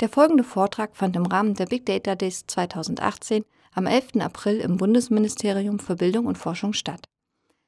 Der folgende Vortrag fand im Rahmen der Big Data Days 2018 am 11. April im Bundesministerium für Bildung und Forschung statt.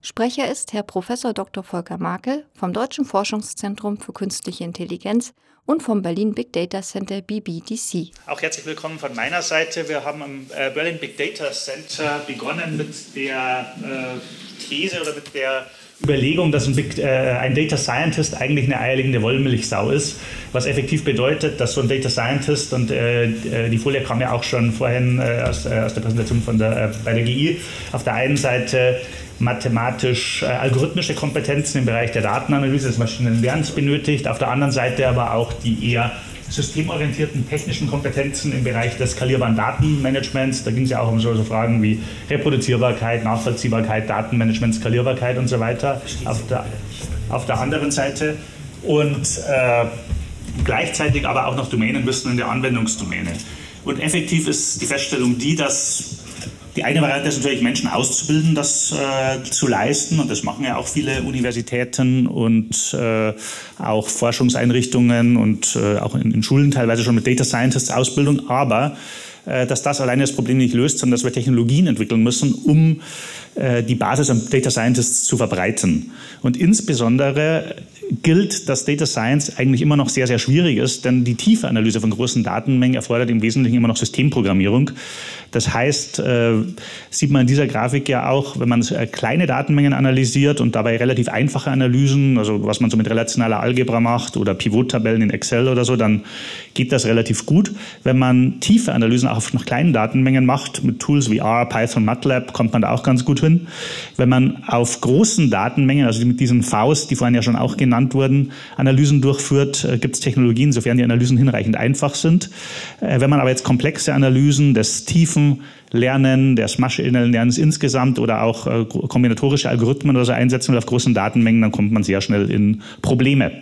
Sprecher ist Herr Prof. Dr. Volker Makel vom Deutschen Forschungszentrum für Künstliche Intelligenz und vom Berlin Big Data Center BBDC. Auch herzlich willkommen von meiner Seite. Wir haben am äh, Berlin Big Data Center begonnen mit der äh, These oder mit der Überlegung, dass ein, Big, äh, ein, Data Scientist eigentlich eine eierlegende Wollmilchsau ist, was effektiv bedeutet, dass so ein Data Scientist, und äh, äh die Folie kam ja auch schon vorhin äh, aus, äh, aus, der Präsentation von der, äh, bei der GI, auf der einen Seite mathematisch-algorithmische Kompetenzen im Bereich der Datenanalyse des Maschinenlernens benötigt, auf der anderen Seite aber auch die eher systemorientierten technischen Kompetenzen im Bereich des skalierbaren Datenmanagements. Da ging es ja auch um so, Fragen wie Reproduzierbarkeit, Nachvollziehbarkeit, Datenmanagement, Skalierbarkeit und so weiter. Auf der, auf der anderen Seite. Und äh, gleichzeitig aber auch noch Domänenwissen in der Anwendungsdomäne. Und effektiv ist die Feststellung die, dass die eine Variante ist natürlich, Menschen auszubilden, das äh, zu leisten. Und das machen ja auch viele Universitäten und äh, auch Forschungseinrichtungen und äh, auch in, in, Schulen teilweise schon mit Data Scientists Ausbildung. Aber äh, dass das alleine das Problem nicht löst, sondern dass wir Technologien entwickeln müssen, um äh, die Basis an Data Scientists zu verbreiten. Und insbesondere gilt, dass Data Science eigentlich immer noch sehr, sehr schwierig ist, denn die tiefe Analyse von großen Datenmengen erfordert im Wesentlichen immer noch Systemprogrammierung. Das heißt, äh, sieht man in dieser Grafik ja auch, wenn man äh, kleine Datenmengen analysiert und dabei relativ einfache Analysen, also was man so mit relationaler Algebra macht oder Pivot-Tabellen in Excel oder so, dann geht das relativ gut. Wenn man tiefe Analysen auch auf noch kleinen Datenmengen macht, mit Tools wie R, Python, MATLAB, kommt man da auch ganz gut hin. Wenn man auf großen Datenmengen, also mit diesen Vs, die vorhin ja schon auch genannt wurden, Analysen durchführt, äh, gibt es Technologien, sofern die Analysen hinreichend einfach sind. Wenn man aber jetzt komplexe Analysen des tiefen Lernen, des maschinellen Lernens insgesamt oder auch äh, kombinatorische Algorithmen oder so einsetzen will auf großen Datenmengen, dann kommt man sehr schnell in Probleme.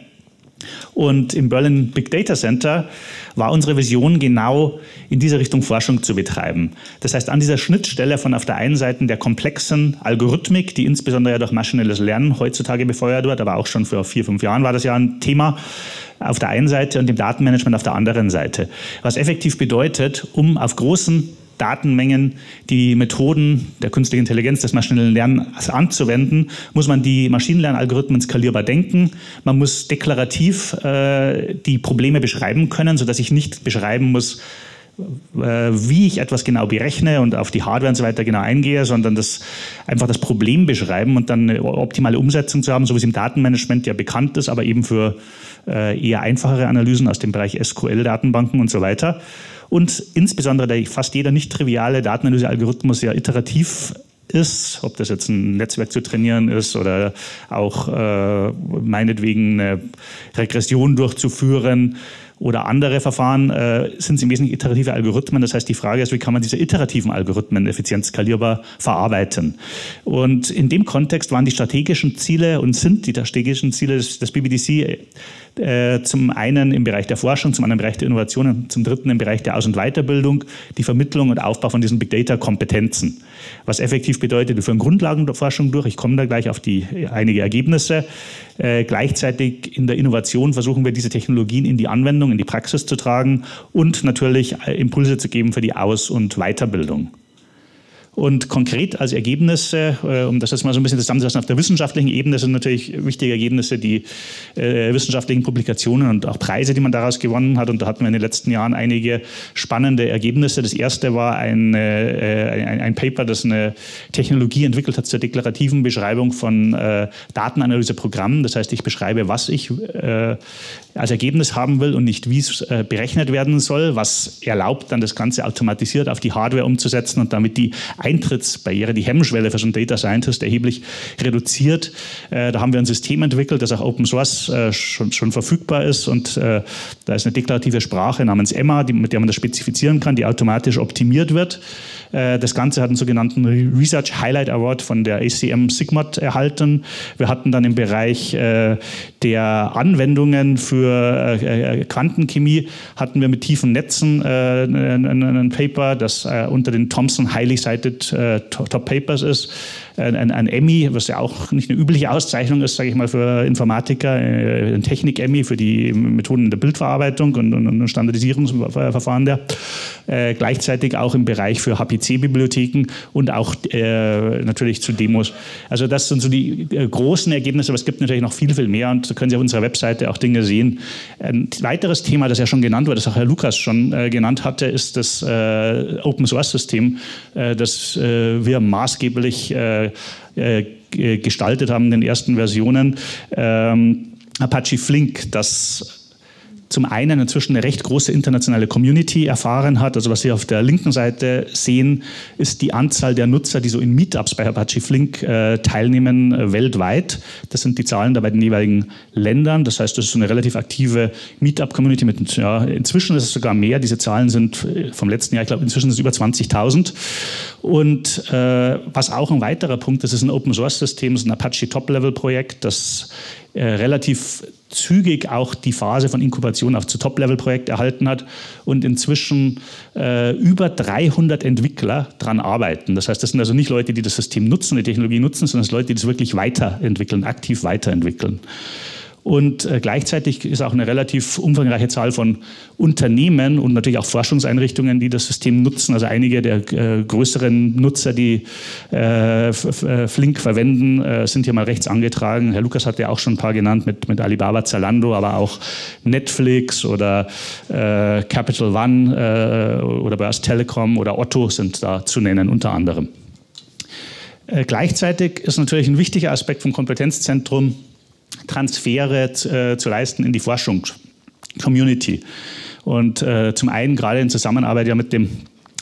Und im Berlin Big Data Center war unsere Vision genau in diese Richtung Forschung zu betreiben. Das heißt, an dieser Schnittstelle von auf der einen Seite der komplexen Algorithmik, die insbesondere ja durch maschinelles Lernen heutzutage befeuert wird, aber auch schon vor vier, fünf Jahren war das ja ein Thema, auf der einen Seite und dem Datenmanagement auf der anderen Seite. Was effektiv bedeutet, um auf großen Datenmengen die Methoden der künstlichen Intelligenz, des maschinellen Lernens anzuwenden, muss man die Maschinenlernalgorithmen skalierbar denken. Man muss deklarativ äh, die Probleme beschreiben können, sodass ich nicht beschreiben muss, wie ich etwas genau berechne und auf die Hardware und so weiter genau eingehe, sondern das einfach das Problem beschreiben und dann eine optimale Umsetzung zu haben, so wie es im Datenmanagement ja bekannt ist, aber eben für äh, eher einfachere Analysen aus dem Bereich SQL-Datenbanken und so weiter. Und insbesondere der fast jeder nicht triviale Datenanalyse-Algorithmus ja iterativ ist, ob das jetzt ein Netzwerk zu trainieren ist oder auch äh, meinetwegen eine Regression durchzuführen oder andere Verfahren, äh, sind es im Wesentlichen iterative Algorithmen. Das heißt, die Frage ist, wie kann man diese iterativen Algorithmen effizient skalierbar verarbeiten? Und in dem Kontext waren die strategischen Ziele und sind die strategischen Ziele des, des BBDC äh, zum einen im Bereich der Forschung, zum anderen im Bereich der Innovation und zum dritten im Bereich der Aus- und Weiterbildung, die Vermittlung und Aufbau von diesen Big Data-Kompetenzen. Was effektiv bedeutet, wir führen Grundlagenforschung durch. Ich komme da gleich auf die einige Ergebnisse. Äh, gleichzeitig in der Innovation versuchen wir diese Technologien in die Anwendung, in die Praxis zu tragen und natürlich äh, Impulse zu geben für die Aus- und Weiterbildung. Und konkret als Ergebnisse, äh, um das jetzt mal so ein bisschen zusammenzufassen, auf der wissenschaftlichen Ebene sind natürlich wichtige Ergebnisse die äh, wissenschaftlichen Publikationen und auch Preise, die man daraus gewonnen hat. Und da hatten wir in den letzten Jahren einige spannende Ergebnisse. Das erste war ein, äh, ein, ein Paper, das eine Technologie entwickelt hat zur deklarativen Beschreibung von äh, Datenanalyseprogrammen. Das heißt, ich beschreibe, was ich äh, als Ergebnis haben will und nicht, wie es äh, berechnet werden soll, was erlaubt, dann das Ganze automatisiert auf die Hardware umzusetzen und damit die Eintrittsbarriere, die Hemmschwelle für so einen Data Scientist erheblich reduziert. Äh, da haben wir ein System entwickelt, das auch Open Source äh, schon, schon verfügbar ist und äh, da ist eine deklarative Sprache namens Emma, die, mit der man das spezifizieren kann, die automatisch optimiert wird. Äh, das Ganze hat einen sogenannten Research Highlight Award von der ACM Sigmat erhalten. Wir hatten dann im Bereich äh, der Anwendungen für äh, Quantenchemie hatten wir mit tiefen Netzen ein Paper, das unter den Thomson Highly Cited äh, Uh, Top Papers ist, ein, ein, Emmy, was ja auch nicht eine übliche Auszeichnung ist, sage ich mal, für Informatiker, äh, ein Technik-Emmy für die Methoden der Bildverarbeitung und, und, und Standardisierungsverfahren der. Äh, gleichzeitig auch im Bereich für HPC-Bibliotheken und auch äh, natürlich zu Demos. Also das sind so die äh, großen Ergebnisse, aber es gibt natürlich noch viel, viel mehr und da können Sie auf unserer Webseite auch Dinge sehen. Ein weiteres Thema, das ja schon genannt wurde, das auch Herr Lukas schon äh, genannt hatte, ist das äh, Open-Source-System, das wir maßgeblich gestaltet haben in den ersten Versionen. Ähm, Apache Flink, das zum einen inzwischen eine recht große internationale Community erfahren hat. Also was Sie auf der linken Seite sehen, ist die Anzahl der Nutzer, die so in Meetups bei Apache Flink äh, teilnehmen äh, weltweit. Das sind die Zahlen da bei den jeweiligen Ländern. Das heißt, das ist so eine relativ aktive Meetup-Community ja, inzwischen ist es sogar mehr. Diese Zahlen sind äh, vom letzten Jahr, ich glaube, inzwischen sind es über 20.000. Und äh, was auch ein weiterer Punkt ist, ist ein Open-Source-System, ist ein Apache Top-Level-Projekt, das äh, relativ zügig auch die Phase von Inkubation auf zu Top-Level-Projekt erhalten hat und inzwischen äh, über 300 Entwickler daran arbeiten. Das heißt, das sind also nicht Leute, die das System nutzen, die Technologie nutzen, sondern es sind Leute, die das wirklich weiterentwickeln, aktiv weiterentwickeln. Und äh, gleichzeitig ist auch eine relativ umfangreiche Zahl von Unternehmen und natürlich auch Forschungseinrichtungen, die das System nutzen. Also einige der äh, größeren Nutzer, die äh, Flink verwenden, sind hier mal rechts angetragen. Herr Lukas hat ja auch schon ein paar genannt mit, mit Alibaba, Zalando, aber auch Netflix oder Capital One oder Börse Telekom oder Otto sind da zu nennen, unter anderem. Gleichzeitig ist natürlich ein wichtiger Aspekt vom Kompetenzzentrum, Transfere äh, zu leisten in die Forschungscommunity. Und äh, zum einen gerade in Zusammenarbeit ja mit dem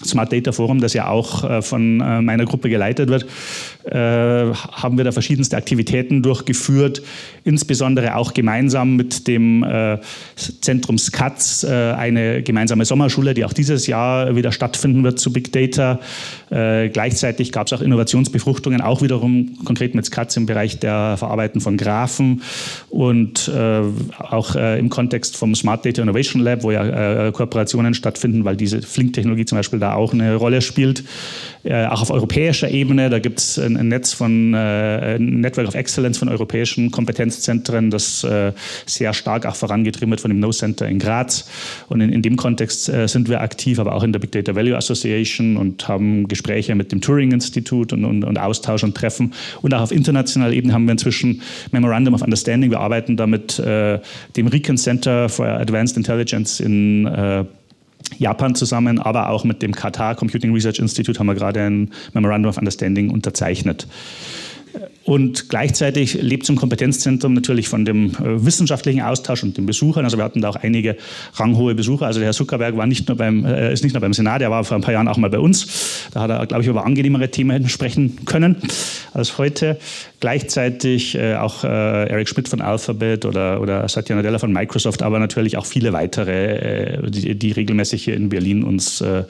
Smart Data Forum, das ja auch äh, von äh, meiner Gruppe geleitet wird, äh, haben wir da verschiedenste Aktivitäten durchgeführt, insbesondere auch gemeinsam mit dem Zentrum SCATS, eine gemeinsame Sommerschule, die auch dieses Jahr wieder stattfinden wird zu Big Data. Gleichzeitig gab es auch Innovationsbefruchtungen, auch wiederum konkret mit SCATS im Bereich der Verarbeitung von Graphen und auch im Kontext vom Smart Data Innovation Lab, wo ja Kooperationen stattfinden, weil diese Flink-Technologie zum Beispiel da auch eine Rolle spielt. Äh, auch auf europäischer Ebene, da gibt es ein, ein, Netz von äh, Network of Excellence von europäischen Kompetenzzentren, das äh, sehr stark auch vorangetrieben wird von dem No Center in Graz. Und in, in dem Kontext äh, sind wir aktiv, aber auch in der Big Data Value Association und haben Gespräche mit dem Turing Institut und, und, und Austausch und Treffen. Und auch auf internationaler Ebene haben wir inzwischen Memorandum of Understanding. Wir arbeiten da mit äh, dem Riken Center for Advanced Intelligence in äh, Japan zusammen, aber auch mit dem Qatar Computing Research Institute haben wir gerade ein Memorandum of Understanding unterzeichnet. Und gleichzeitig lebt zum Kompetenzzentrum natürlich von dem äh, wissenschaftlichen Austausch und den Besuchern. Also wir hatten da auch einige ranghohe Besucher. Also der Herr Zuckerberg war nicht nur beim, äh, ist nicht nur beim Senat, er war vor ein paar Jahren auch mal bei uns. Da hat er, glaube ich, über angenehmere Themen sprechen können als heute. Gleichzeitig äh, auch äh, Eric Schmidt von Alphabet oder, oder Satya Nadella von Microsoft, aber natürlich auch viele weitere, äh, die, die, regelmäßig hier in Berlin uns äh,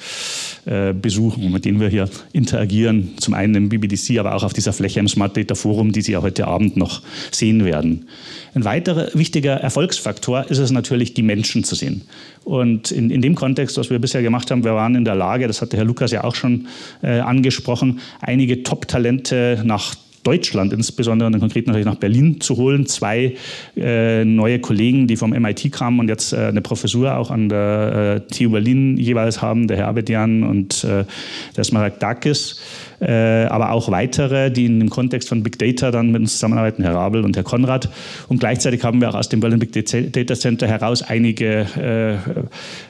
äh, besuchen, mit denen wir hier interagieren. Zum einen im BBDC, aber auch auf dieser Fläche im Smart Data Forum, die Sie ja heute Abend noch sehen werden. Ein weiterer wichtiger Erfolgsfaktor ist es natürlich, die Menschen zu sehen. Und in, in dem Kontext, was wir bisher gemacht haben, wir waren in der Lage, das hatte Herr Lukas ja auch schon äh, angesprochen, einige Top-Talente nach Deutschland insbesondere und konkret natürlich nach Berlin zu holen. Zwei äh, neue Kollegen, die vom MIT kamen und jetzt äh, eine Professur auch an der äh, TU Berlin jeweils haben, der Herr Abedian und äh, der Smaragdakis. Äh, aber auch weitere, die in dem Kontext von Big Data dann mit uns zusammenarbeiten, Herr Rabel und Herr Konrad. Und gleichzeitig haben wir auch aus dem Berlin Big Data Center heraus einige äh,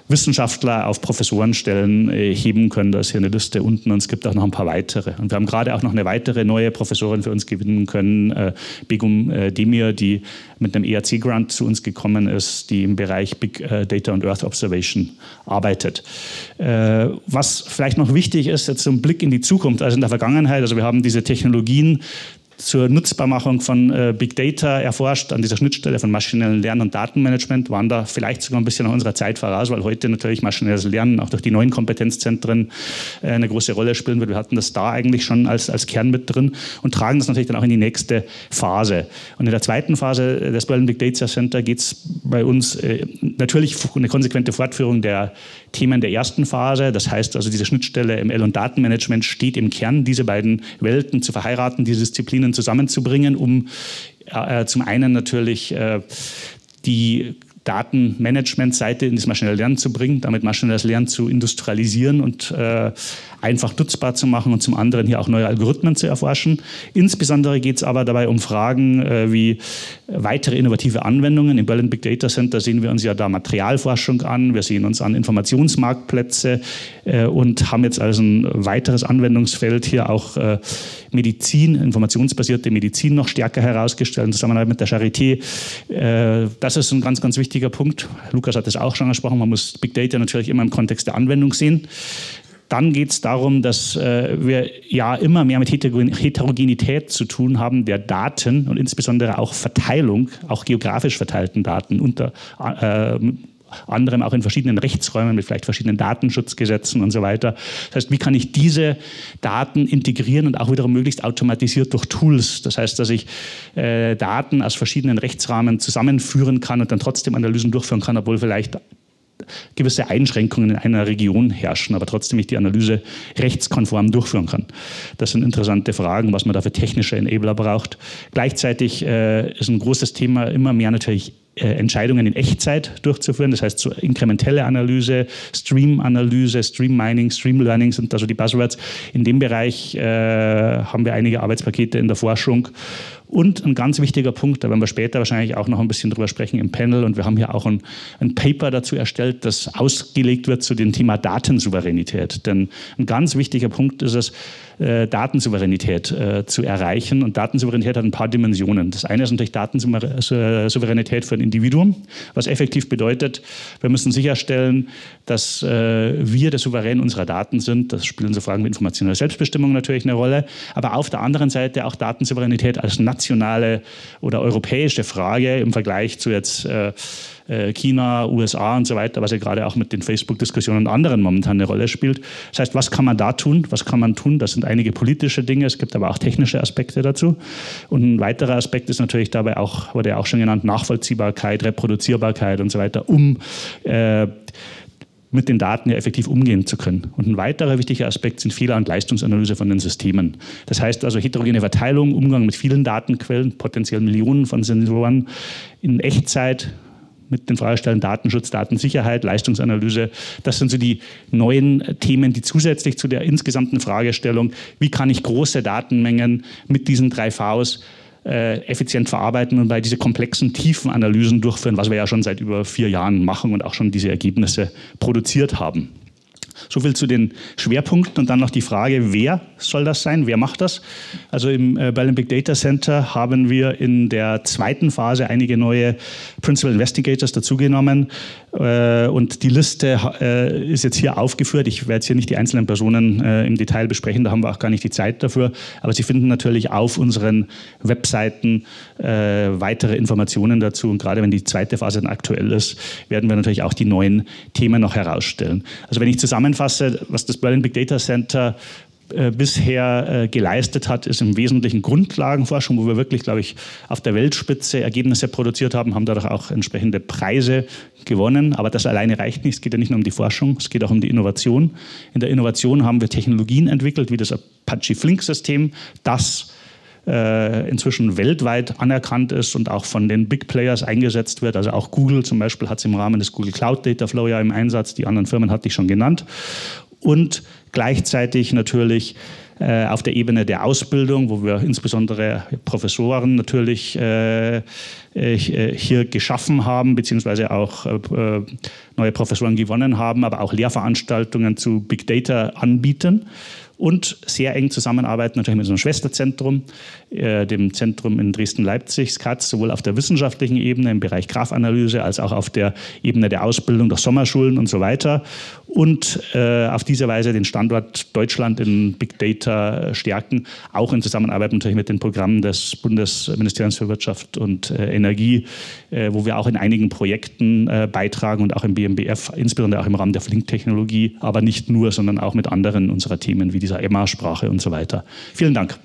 Wissenschaftler auf Professorenstellen äh, heben können. Da ist hier eine Liste unten und es gibt auch noch ein paar weitere. Und wir haben gerade auch noch eine weitere neue Professorin für uns gewinnen können, Begum Demir, die mit einem ERC-Grant zu uns gekommen ist, die im Bereich Big Data und Earth Observation arbeitet. Was vielleicht noch wichtig ist, jetzt so ein Blick in die Zukunft. Also in der Vergangenheit. Also wir haben diese Technologien zur Nutzbarmachung von äh, Big Data erforscht, an dieser Schnittstelle von maschinellem Lernen und Datenmanagement, waren da vielleicht sogar ein bisschen nach unserer Zeit voraus, weil heute natürlich maschinelles Lernen auch durch die neuen Kompetenzzentren äh, eine große Rolle spielen wird. Wir hatten das da eigentlich schon als, als Kern mit drin und tragen das natürlich dann auch in die nächste Phase. Und in der zweiten Phase des Berlin Big Data Center geht es bei uns äh, natürlich eine konsequente Fortführung der Themen der ersten Phase. Das heißt also, diese Schnittstelle ML und Datenmanagement steht im Kern, diese beiden Welten zu verheiraten, diese Disziplinen zusammenzubringen, um äh, zum einen natürlich äh, die Datenmanagement-Seite in das maschinelle Lernen zu bringen, damit maschinelles Lernen zu industrialisieren und äh, einfach nutzbar zu machen und zum anderen hier auch neue Algorithmen zu erforschen. Insbesondere geht es aber dabei um Fragen äh, wie weitere innovative Anwendungen. Im Berlin Big Data Center sehen wir uns ja da Materialforschung an, wir sehen uns an Informationsmarktplätze äh, und haben jetzt also ein weiteres Anwendungsfeld hier auch äh, Medizin, informationsbasierte Medizin noch stärker herausgestellt in Zusammenarbeit mit der Charité. Äh, das ist ein ganz, ganz wichtiger Punkt. Lukas hat es auch schon angesprochen, man muss Big Data natürlich immer im Kontext der Anwendung sehen. Dann geht es darum, dass äh, wir ja immer mehr mit Heterogenität zu tun haben der Daten und insbesondere auch Verteilung, auch geografisch verteilten Daten unter äh, anderem auch in verschiedenen Rechtsräumen mit vielleicht verschiedenen Datenschutzgesetzen und so weiter. Das heißt, wie kann ich diese Daten integrieren und auch wiederum möglichst automatisiert durch Tools? Das heißt, dass ich äh, Daten aus verschiedenen Rechtsrahmen zusammenführen kann und dann trotzdem Analysen durchführen kann, obwohl vielleicht gewisse Einschränkungen in einer Region herrschen, aber trotzdem ich die Analyse rechtskonform durchführen kann. Das sind interessante Fragen, was man da für technische Enabler braucht. Gleichzeitig äh, ist ein großes Thema immer mehr natürlich Entscheidungen in Echtzeit durchzuführen. Das heißt, so inkrementelle Analyse, Stream-Analyse, Stream-Mining, Stream-Learning sind also die Buzzwords. In dem Bereich äh, haben wir einige Arbeitspakete in der Forschung und ein ganz wichtiger Punkt, da werden wir später wahrscheinlich auch noch ein bisschen drüber sprechen im Panel. Und wir haben hier auch ein, ein Paper dazu erstellt, das ausgelegt wird zu dem Thema Datensouveränität. Denn ein ganz wichtiger Punkt ist es, äh, Datensouveränität äh, zu erreichen. Und Datensouveränität hat ein paar Dimensionen. Das eine ist natürlich Datensouveränität für ein Individuum, was effektiv bedeutet, wir müssen sicherstellen, dass äh, wir der Souverän unserer Daten sind. Das spielen so Fragen wie informationelle Selbstbestimmung natürlich eine Rolle. Aber auf der anderen Seite auch Datensouveränität als nationale oder europäische Frage im Vergleich zu jetzt äh, äh, China, USA und so weiter, was ja gerade auch mit den Facebook-Diskussionen und anderen momentan eine Rolle spielt. Das heißt, was kann man da tun? Was kann man tun? Das sind einige politische Dinge, es gibt aber auch technische Aspekte dazu. Und ein weiterer Aspekt ist natürlich dabei auch, wurde ja auch schon genannt, Nachvollziehbarkeit, Reproduzierbarkeit und so weiter, um äh, mit den Daten ja effektiv umgehen zu können. Und ein weiterer wichtiger Aspekt sind Fehler- und Leistungsanalyse von den Systemen. Das heißt also heterogene Verteilung, Umgang mit vielen Datenquellen, potenziell Millionen von Sensoren in Echtzeit, mit den Fragestellen Datenschutz, Datensicherheit, Leistungsanalyse. Das sind so die neuen Themen, die zusätzlich zu der insgesamten Fragestellung, wie kann ich große Datenmengen mit diesen drei Vs äh, effizient verarbeiten und bei diese komplexen, tiefen Analysen durchführen, was wir ja schon seit über vier Jahren machen und auch schon diese Ergebnisse produziert haben. So viel zu den Schwerpunkten und dann noch die Frage, wer soll das sein, wer macht das? Also im äh, Berlin Big Data Center haben wir in der zweiten Phase einige neue Principal Investigators dazugenommen äh, und die Liste äh, ist jetzt hier aufgeführt. Ich werde jetzt hier nicht die einzelnen Personen im Detail besprechen, da haben wir auch gar nicht die Zeit dafür, aber Sie finden natürlich auf unseren Webseiten weitere Informationen dazu und gerade wenn die zweite Phase dann aktuell ist, werden wir natürlich auch die neuen Themen noch herausstellen. Also wenn ich zusammen zusammenfasse, was das Berlin Big Data Center äh, bisher äh, geleistet hat, ist im Wesentlichen Grundlagenforschung, wo wir wirklich, glaube ich, auf der Weltspitze Ergebnisse produziert haben, haben dadurch auch entsprechende Preise gewonnen. Aber das alleine reicht nicht. Es geht ja nicht nur um die Forschung, es geht auch um die Innovation. In der Innovation haben wir Technologien entwickelt, wie das Apache Flink-System, das äh, inzwischen weltweit anerkannt ist und auch von den Big Players eingesetzt wird. Also auch Google zum Beispiel hat es im Rahmen des Google Cloud Data Flow ja im Einsatz. Die anderen Firmen hatte ich schon genannt. Und gleichzeitig natürlich äh, auf der Ebene der Ausbildung, wo wir insbesondere Professoren natürlich äh, äh, hier geschaffen haben, beziehungsweise auch neue Professoren gewonnen haben, aber auch Lehrveranstaltungen zu Big Data anbieten und sehr eng zusammenarbeiten natürlich mit unserem Schwesterzentrum, äh, dem Zentrum in Dresden-Leipzig, SCATS, sowohl auf der wissenschaftlichen Ebene im Bereich Grafanalyse als auch auf der Ebene der Ausbildung durch Sommerschulen und so weiter und äh, auf diese Weise den Standort Deutschland in Big Data stärken, auch in Zusammenarbeit natürlich mit den Programmen des Bundesministeriums für Wirtschaft und äh, Energie, äh, wo wir auch in einigen Projekten äh, beitragen und auch im BMBF, insbesondere auch im Rahmen der Flink-Technologie, aber nicht nur, sondern auch mit anderen unserer Themen wie die dieser EMA-Sprache und so weiter. Vielen Dank.